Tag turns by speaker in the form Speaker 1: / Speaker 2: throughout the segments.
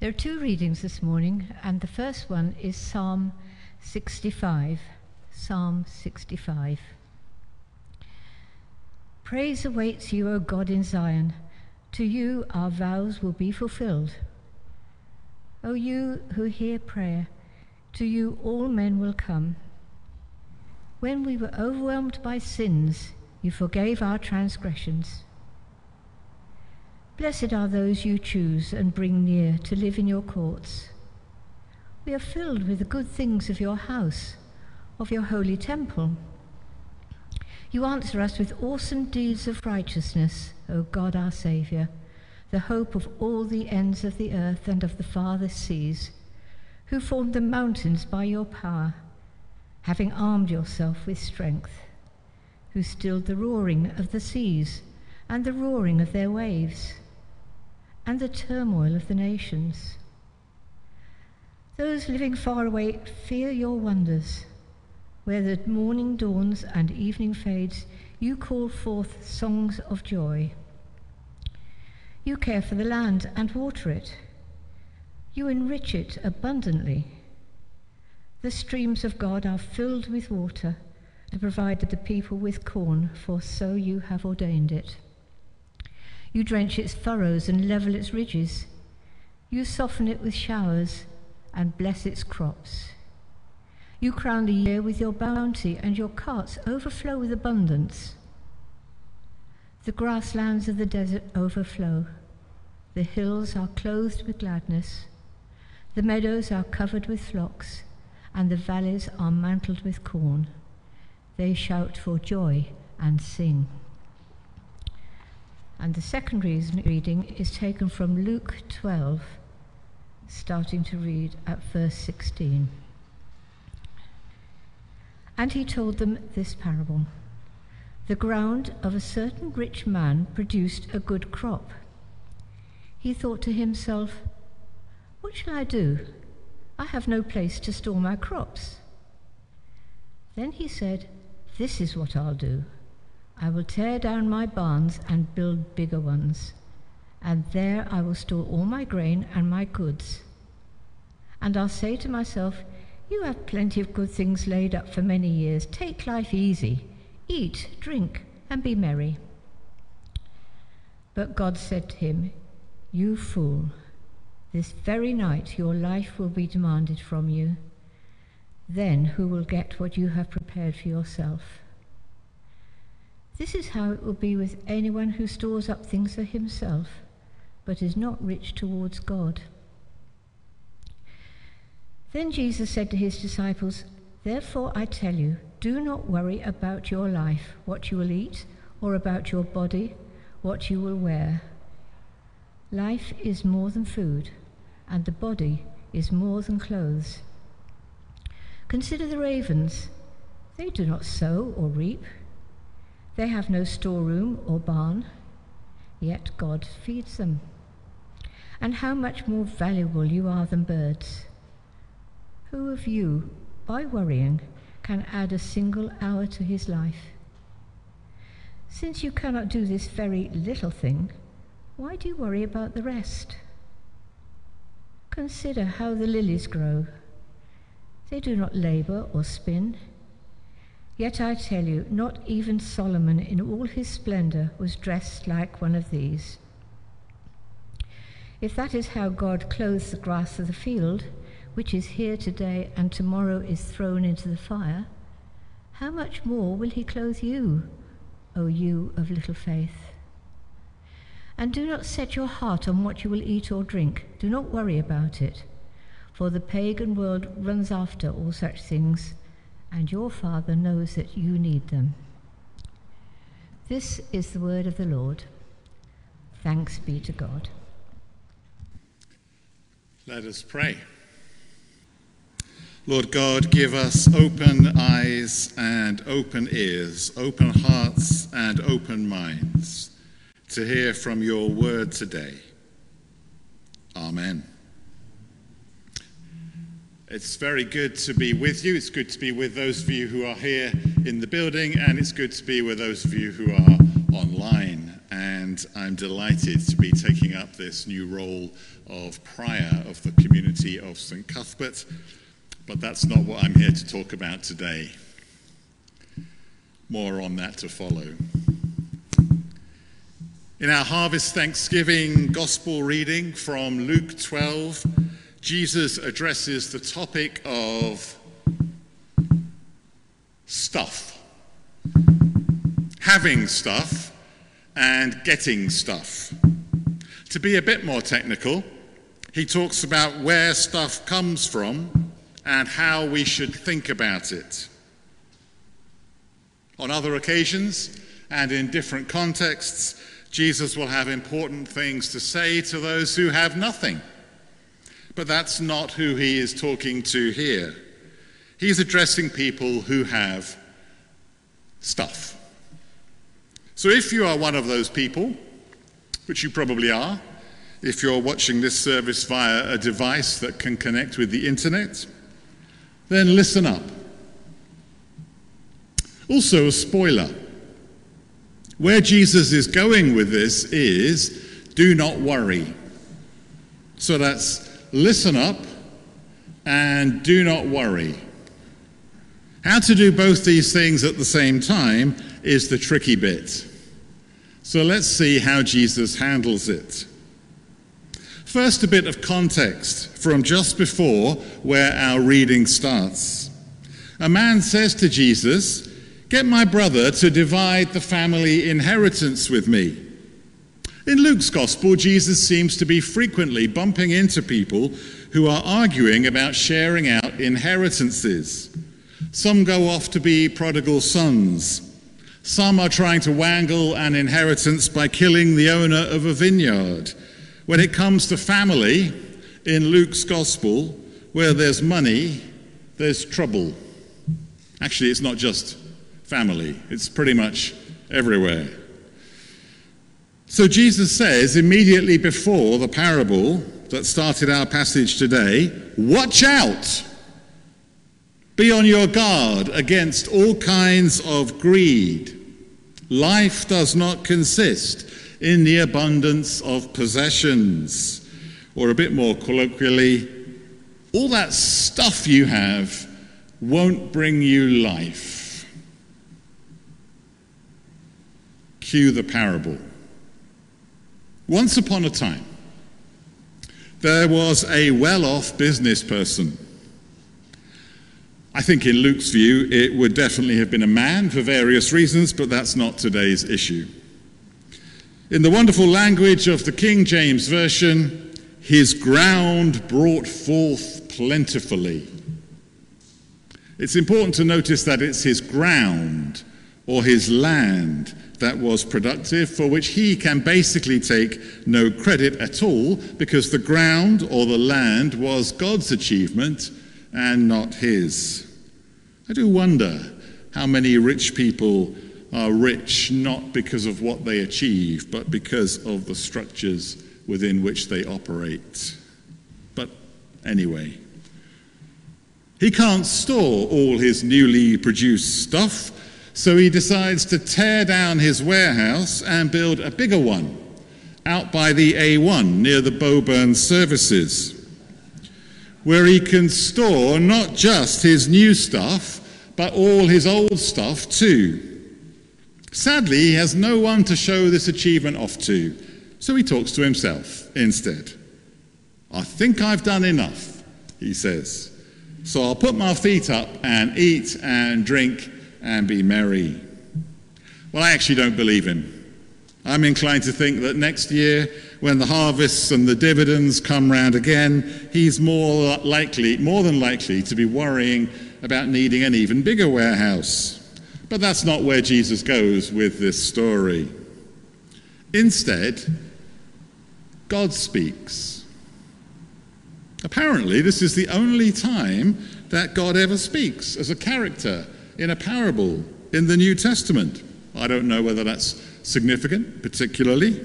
Speaker 1: There are two readings this morning, and the first one is Psalm 65. Psalm 65. Praise awaits you, O God in Zion. To you our vows will be fulfilled. O you who hear prayer, to you all men will come. When we were overwhelmed by sins, you forgave our transgressions. Blessed are those you choose and bring near to live in your courts. We are filled with the good things of your house, of your holy temple. You answer us with awesome deeds of righteousness, O God our Saviour, the hope of all the ends of the earth and of the farthest seas, who formed the mountains by your power, having armed yourself with strength, who stilled the roaring of the seas and the roaring of their waves and the turmoil of the nations. Those living far away fear your wonders. Where the morning dawns and evening fades, you call forth songs of joy. You care for the land and water it. You enrich it abundantly. The streams of God are filled with water to provide the people with corn, for so you have ordained it. You drench its furrows and level its ridges. You soften it with showers and bless its crops. You crown the year with your bounty, and your carts overflow with abundance. The grasslands of the desert overflow. The hills are clothed with gladness. The meadows are covered with flocks, and the valleys are mantled with corn. They shout for joy and sing. And the second reason, reading is taken from Luke 12, starting to read at verse 16. And he told them this parable The ground of a certain rich man produced a good crop. He thought to himself, What shall I do? I have no place to store my crops. Then he said, This is what I'll do. I will tear down my barns and build bigger ones, and there I will store all my grain and my goods. And I'll say to myself, You have plenty of good things laid up for many years. Take life easy. Eat, drink, and be merry. But God said to him, You fool, this very night your life will be demanded from you. Then who will get what you have prepared for yourself? This is how it will be with anyone who stores up things for himself, but is not rich towards God. Then Jesus said to his disciples, Therefore I tell you, do not worry about your life, what you will eat, or about your body, what you will wear. Life is more than food, and the body is more than clothes. Consider the ravens. They do not sow or reap they have no storeroom or barn, yet God feeds them. And how much more valuable you are than birds. Who of you, by worrying, can add a single hour to his life? Since you cannot do this very little thing, why do you worry about the rest? Consider how the lilies grow. They do not labor or spin. Yet I tell you, not even Solomon in all his splendor was dressed like one of these. If that is how God clothes the grass of the field, which is here today and tomorrow is thrown into the fire, how much more will he clothe you, O you of little faith? And do not set your heart on what you will eat or drink. Do not worry about it, for the pagan world runs after all such things and your Father knows that you need them. This is the word of the Lord. Thanks be to God.
Speaker 2: Let us pray. Lord God, give us open eyes and open ears, open hearts and open minds to hear from your word today. Amen. It's very good to be with you. It's good to be with those of you who are here in the building, and it's good to be with those of you who are online. And I'm delighted to be taking up this new role of prior of the community of St. Cuthbert, but that's not what I'm here to talk about today. More on that to follow. In our Harvest Thanksgiving Gospel reading from Luke 12, Jesus addresses the topic of stuff, having stuff, and getting stuff. To be a bit more technical, he talks about where stuff comes from and how we should think about it. On other occasions and in different contexts, Jesus will have important things to say to those who have nothing. But that's not who he is talking to here. He's addressing people who have stuff. So if you are one of those people, which you probably are, if you're watching this service via a device that can connect with the internet, then listen up. Also, a spoiler. Where Jesus is going with this is do not worry. So that's listen up and do not worry. How to do both these things at the same time is the tricky bit. So let's see how Jesus handles it. First, a bit of context from just before where our reading starts. A man says to Jesus, Get my brother to divide the family inheritance with me. In Luke's Gospel, Jesus seems to be frequently bumping into people who are arguing about sharing out inheritances. Some go off to be prodigal sons. Some are trying to wangle an inheritance by killing the owner of a vineyard. When it comes to family, in Luke's gospel, where there's money, there's trouble. Actually, it's not just family, it's pretty much everywhere. So Jesus says immediately before the parable that started our passage today watch out! Be on your guard against all kinds of greed. Life does not consist in the abundance of possessions. Or a bit more colloquially, all that stuff you have won't bring you life. Cue the parable. Once upon a time, there was a well off business person. I think, in Luke's view, it would definitely have been a man for various reasons, but that's not today's issue. In the wonderful language of the King James Version, his ground brought forth plentifully. It's important to notice that it's his ground or his land that was productive, for which he can basically take no credit at all, because the ground or the land was God's achievement and not his. I do wonder how many rich people are rich not because of what they achieve, but because of the structures within which they operate. But anyway, he can't store all his newly produced stuff, so he decides to tear down his warehouse and build a bigger one out by the A1 near the Bowburn services, where he can store not just his new stuff, but all his old stuff too. Sadly, he has no one to show this achievement off to, so he talks to himself instead. I think I've done enough, he says. So I'll put my feet up and eat and drink and be merry. Well, I actually don't believe him. I'm inclined to think that next year, when the harvests and the dividends come round again, he's more likely, more than likely, to be worrying about needing an even bigger warehouse. But that's not where Jesus goes with this story. Instead, God speaks. Apparently, this is the only time that God ever speaks as a character in a parable in the New Testament. I don't know whether that's significant, particularly.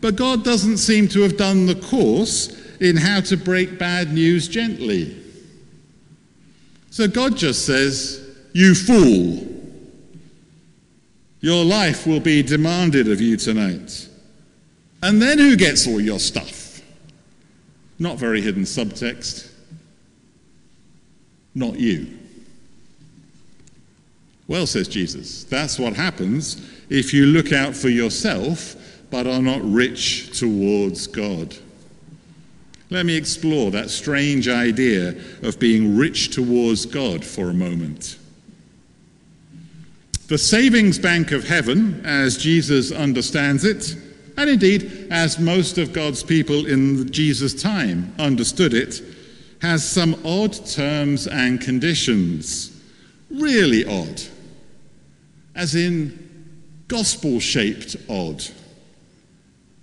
Speaker 2: But God doesn't seem to have done the course in how to break bad news gently. So God just says, You fool. Your life will be demanded of you tonight. And then who gets all your stuff? Not very hidden subtext. Not you. Well, says Jesus, that's what happens if you look out for yourself but are not rich towards God. Let me explore that strange idea of being rich towards God for a moment. The savings bank of heaven, as Jesus understands it, and indeed as most of God's people in Jesus' time understood it, has some odd terms and conditions. Really odd. As in gospel shaped odd.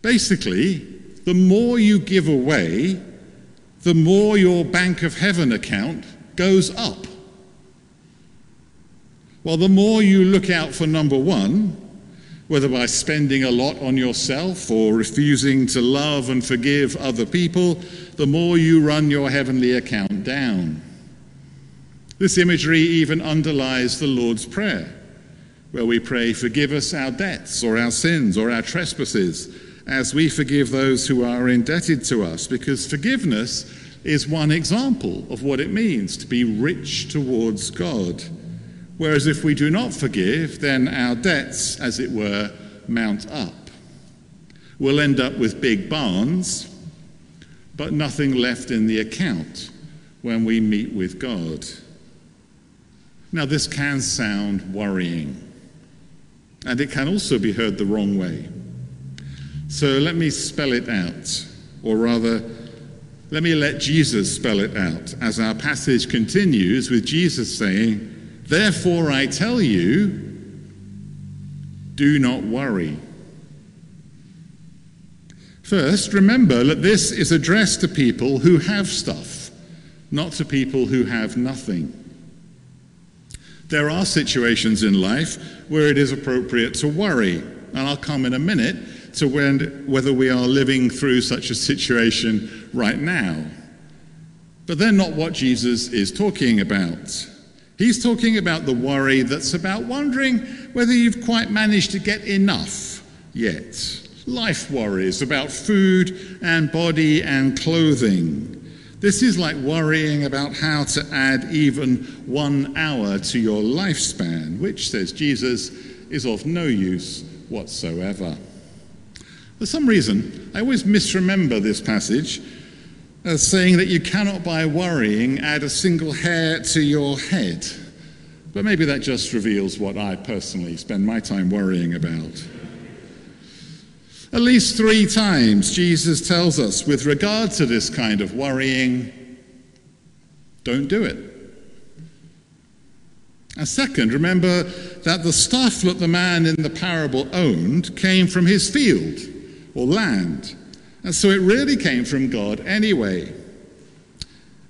Speaker 2: Basically, the more you give away, the more your Bank of Heaven account goes up. Well, the more you look out for number one, whether by spending a lot on yourself or refusing to love and forgive other people, the more you run your heavenly account down. This imagery even underlies the Lord's Prayer, where we pray, Forgive us our debts or our sins or our trespasses as we forgive those who are indebted to us, because forgiveness is one example of what it means to be rich towards God. Whereas if we do not forgive, then our debts, as it were, mount up. We'll end up with big barns, but nothing left in the account when we meet with God. Now, this can sound worrying, and it can also be heard the wrong way. So let me spell it out, or rather, let me let Jesus spell it out as our passage continues with Jesus saying, Therefore I tell you, do not worry. First, remember that this is addressed to people who have stuff, not to people who have nothing. There are situations in life where it is appropriate to worry, and I'll come in a minute to when, whether we are living through such a situation right now. But they're not what Jesus is talking about. He's talking about the worry that's about wondering whether you've quite managed to get enough yet. Life worries about food and body and clothing. This is like worrying about how to add even one hour to your lifespan, which, says Jesus, is of no use whatsoever. For some reason, I always misremember this passage as saying that you cannot, by worrying, add a single hair to your head. But maybe that just reveals what I personally spend my time worrying about. At least three times, Jesus tells us, with regard to this kind of worrying, don't do it. And second, remember that the stuff that the man in the parable owned came from his field or land. And so it really came from God anyway.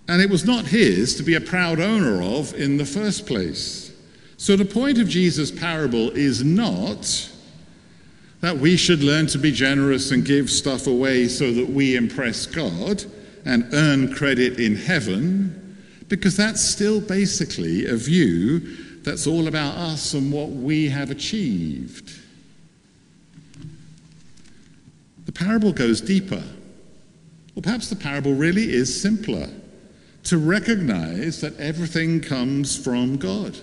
Speaker 2: And it was not his to be a proud owner of in the first place. So the point of Jesus' parable is not that we should learn to be generous and give stuff away so that we impress God and earn credit in heaven, because that's still basically a view that's all about us and what we have achieved. The parable goes deeper. Or perhaps the parable really is simpler to recognize that everything comes from God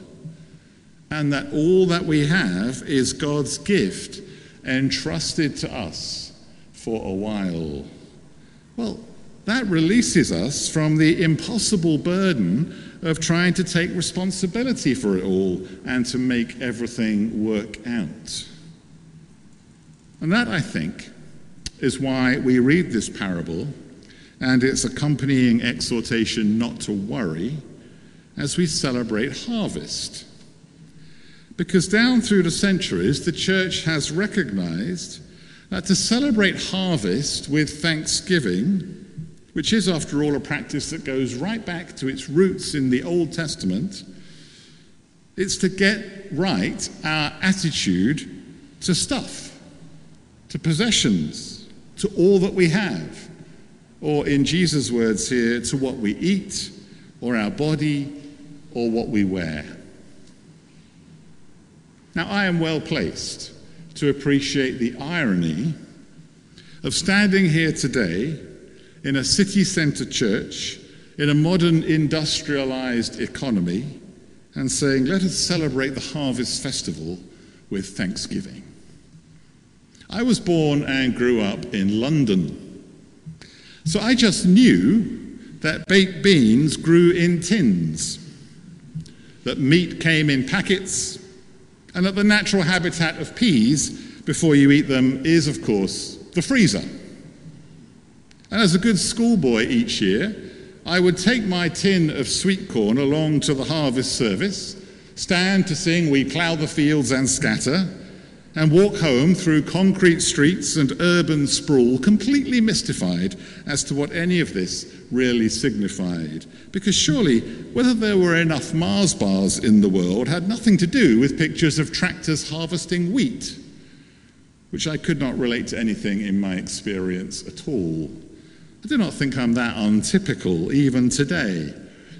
Speaker 2: and that all that we have is God's gift entrusted to us for a while. Well, that releases us from the impossible burden of trying to take responsibility for it all and to make everything work out. And that, I think, is why we read this parable and its accompanying exhortation not to worry as we celebrate harvest. Because down through the centuries, the church has recognized that to celebrate harvest with thanksgiving, which is, after all, a practice that goes right back to its roots in the Old Testament, it's to get right our attitude to stuff, to possessions, to all that we have, or in Jesus' words here, to what we eat, or our body, or what we wear. Now, I am well placed to appreciate the irony of standing here today in a city centre church in a modern industrialized economy and saying, let us celebrate the Harvest Festival with Thanksgiving. I was born and grew up in London. So I just knew that baked beans grew in tins, that meat came in packets, and that the natural habitat of peas before you eat them is, of course, the freezer. And as a good schoolboy each year, I would take my tin of sweet corn along to the harvest service, stand to sing We Plough the Fields and Scatter, and walk home through concrete streets and urban sprawl, completely mystified as to what any of this really signified. Because surely, whether there were enough Mars bars in the world had nothing to do with pictures of tractors harvesting wheat, which I could not relate to anything in my experience at all. I do not think I'm that untypical even today,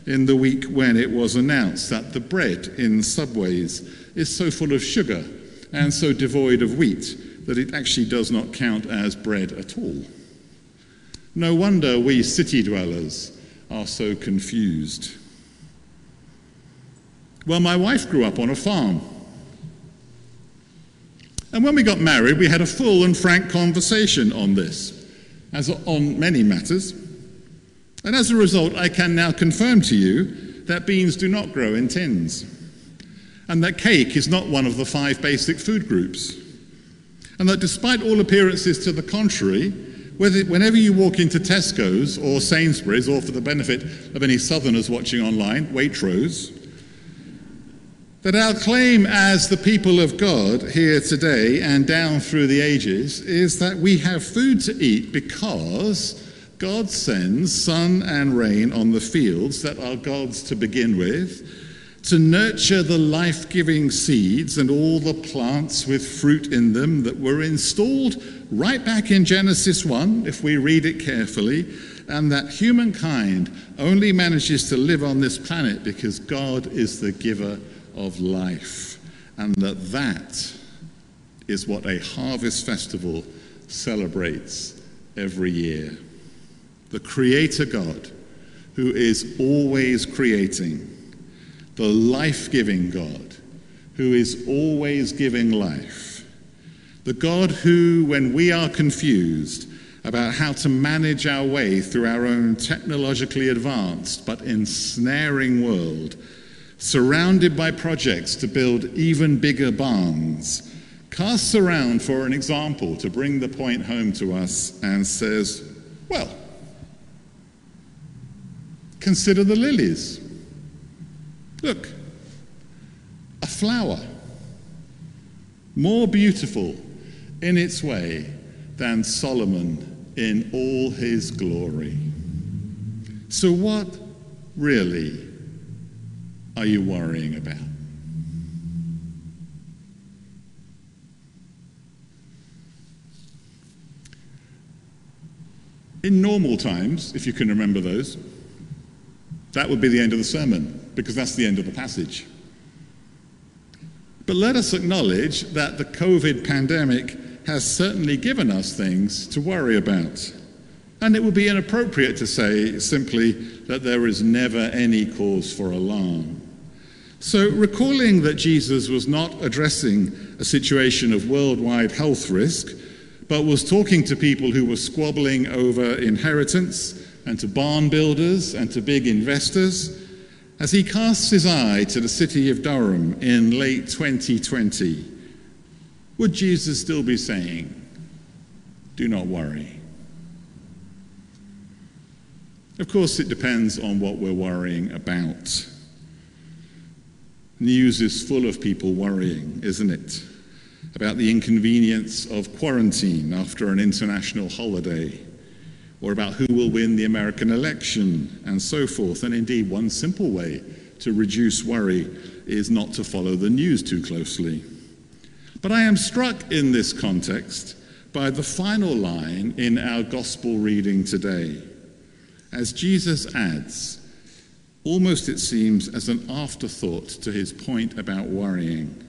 Speaker 2: in the week when it was announced that the bread in Subways is so full of sugar and so devoid of wheat that it actually does not count as bread at all. No wonder we city dwellers are so confused. Well, my wife grew up on a farm. And when we got married, we had a full and frank conversation on this as on many matters. And as a result, I can now confirm to you that beans do not grow in tins, and that cake is not one of the five basic food groups, and that despite all appearances to the contrary, whenever you walk into Tesco's or Sainsbury's, or for the benefit of any southerners watching online, Waitrose, that our claim as the people of God here today and down through the ages is that we have food to eat because God sends sun and rain on the fields that are God's to begin with, to nurture the life giving seeds and all the plants with fruit in them that were installed right back in Genesis 1, if we read it carefully, and that humankind only manages to live on this planet because God is the giver of life, and that that is what a harvest festival celebrates every year. The Creator God, who is always creating, the life giving God, who is always giving life, the God who, when we are confused about how to manage our way through our own technologically advanced but ensnaring world, surrounded by projects to build even bigger barns, casts around for an example to bring the point home to us and says, Well, consider the lilies. Look, a flower, more beautiful in its way than Solomon in all his glory. So, what really are you worrying about? In normal times, if you can remember those, that would be the end of the sermon, because that's the end of the passage. But let us acknowledge that the COVID pandemic has certainly given us things to worry about. And it would be inappropriate to say simply that there is never any cause for alarm. So, recalling that Jesus was not addressing a situation of worldwide health risk, but was talking to people who were squabbling over inheritance and to barn builders and to big investors, as he casts his eye to the city of Durham in late 2020, would Jesus still be saying, Do not worry? Of course, it depends on what we're worrying about. News is full of people worrying, isn't it? About the inconvenience of quarantine after an international holiday, or about who will win the American election, and so forth. And indeed, one simple way to reduce worry is not to follow the news too closely. But I am struck in this context by the final line in our gospel reading today, as Jesus adds, almost it seems as an afterthought to his point about worrying.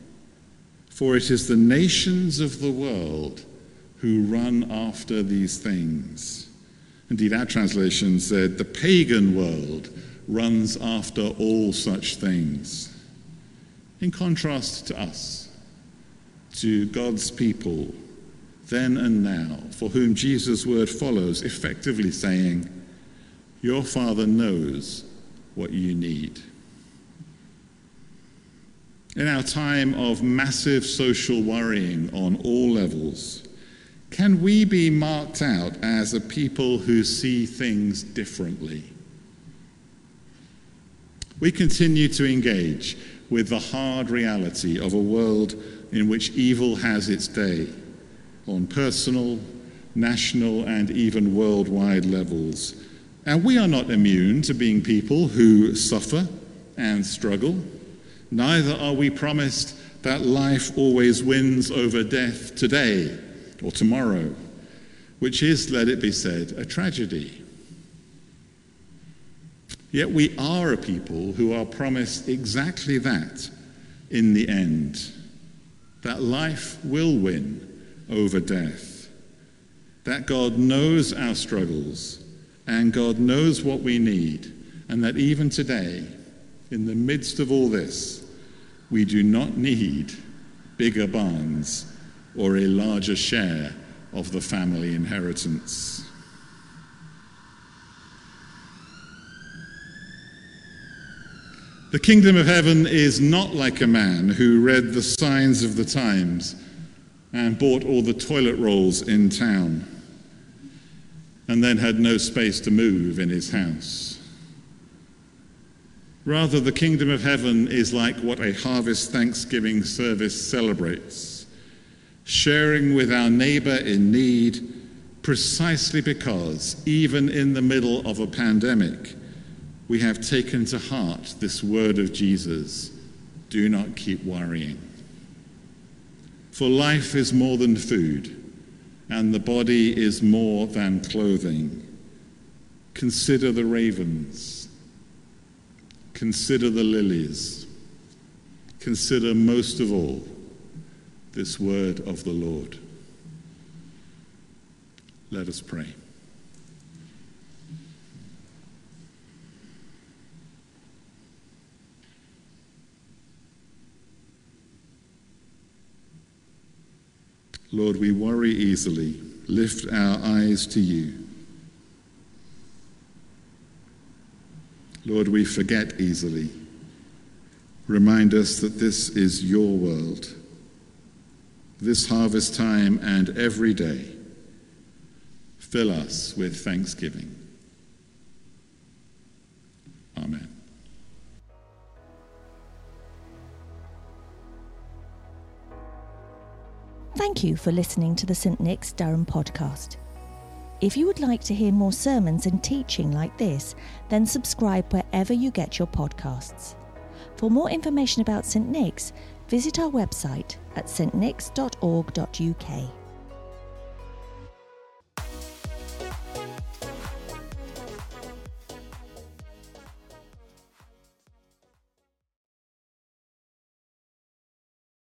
Speaker 2: For it is the nations of the world who run after these things. Indeed, our translation said, the pagan world runs after all such things. In contrast to us, to God's people, then and now, for whom Jesus' word follows, effectively saying, Your Father knows what you need. In our time of massive social worrying on all levels, can we be marked out as a people who see things differently? We continue to engage with the hard reality of a world in which evil has its day on personal, national, and even worldwide levels. And we are not immune to being people who suffer and struggle. Neither are we promised that life always wins over death today or tomorrow, which is, let it be said, a tragedy. Yet we are a people who are promised exactly that in the end that life will win over death, that God knows our struggles and God knows what we need, and that even today, in the midst of all this, we do not need bigger barns or a larger share of the family inheritance. The kingdom of heaven is not like a man who read the signs of the times and bought all the toilet rolls in town and then had no space to move in his house. Rather, the kingdom of heaven is like what a harvest thanksgiving service celebrates sharing with our neighbor in need precisely because, even in the middle of a pandemic, we have taken to heart this word of Jesus do not keep worrying. For life is more than food, and the body is more than clothing. Consider the ravens, consider the lilies, consider most of all this word of the Lord. Let us pray. Lord, we worry easily. Lift our eyes to you. Lord, we forget easily. Remind us that this is your world this harvest time and every day. Fill us with thanksgiving. Amen.
Speaker 3: Thank you for listening to the St. Nick's Durham podcast. If you would like to hear more sermons and teaching like this, then subscribe wherever you get your podcasts. For more information about St. Nick's, visit our website at stnicks.org.uk.